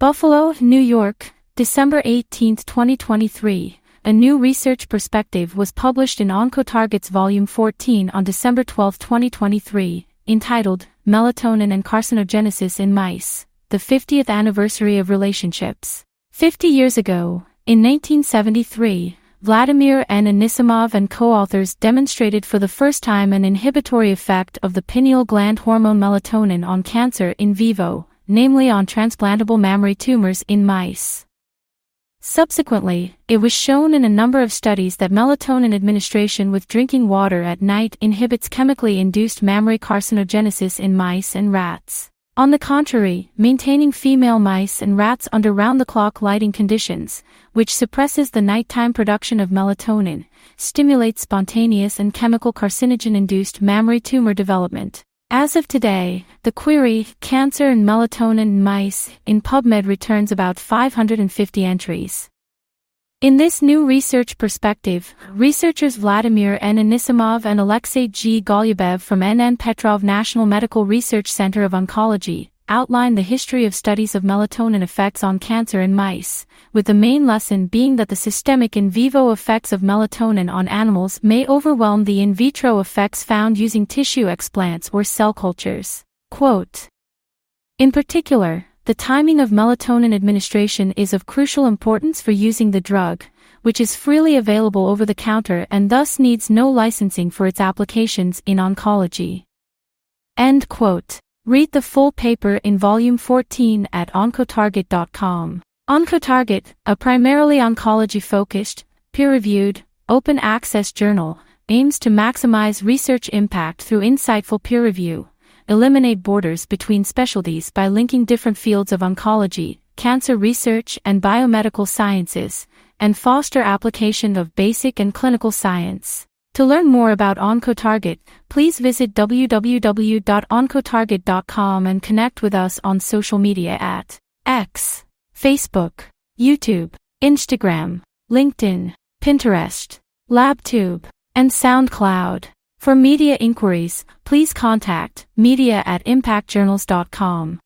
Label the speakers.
Speaker 1: Buffalo, New York, December 18, 2023. A new research perspective was published in Oncotargets Volume 14 on December 12, 2023, entitled Melatonin and Carcinogenesis in Mice, the 50th Anniversary of Relationships. 50 years ago, in 1973, Vladimir N. Anisimov and co-authors demonstrated for the first time an inhibitory effect of the pineal gland hormone melatonin on cancer in vivo, namely on transplantable mammary tumors in mice. Subsequently, it was shown in a number of studies that melatonin administration with drinking water at night inhibits chemically induced mammary carcinogenesis in mice and rats. On the contrary, maintaining female mice and rats under round-the-clock lighting conditions, which suppresses the nighttime production of melatonin, stimulates spontaneous and chemical carcinogen-induced mammary tumor development. As of today, the query, Cancer and Melatonin Mice, in PubMed returns about 550 entries. In this new research perspective, researchers Vladimir N. Anisimov and Alexey G. Golubev from NN Petrov National Medical Research Center of Oncology outline the history of studies of melatonin effects on cancer in mice, with the main lesson being that the systemic in vivo effects of melatonin on animals may overwhelm the in vitro effects found using tissue explants or cell cultures. Quote, in particular, the timing of melatonin administration is of crucial importance for using the drug, which is freely available over the counter and thus needs no licensing for its applications in oncology. End quote. Read the full paper in volume 14 at oncotarget.com. Oncotarget, a primarily oncology-focused, peer-reviewed, open-access journal, aims to maximize research impact through insightful peer review, eliminate borders between specialties by linking different fields of oncology, cancer research and biomedical sciences, and foster application of basic and clinical science. To learn more about OncoTarget, please visit www.oncotarget.com and connect with us on social media at X, Facebook, YouTube, Instagram, LinkedIn, Pinterest, LabTube, and SoundCloud. For media inquiries, please contact media at impactjournals.com.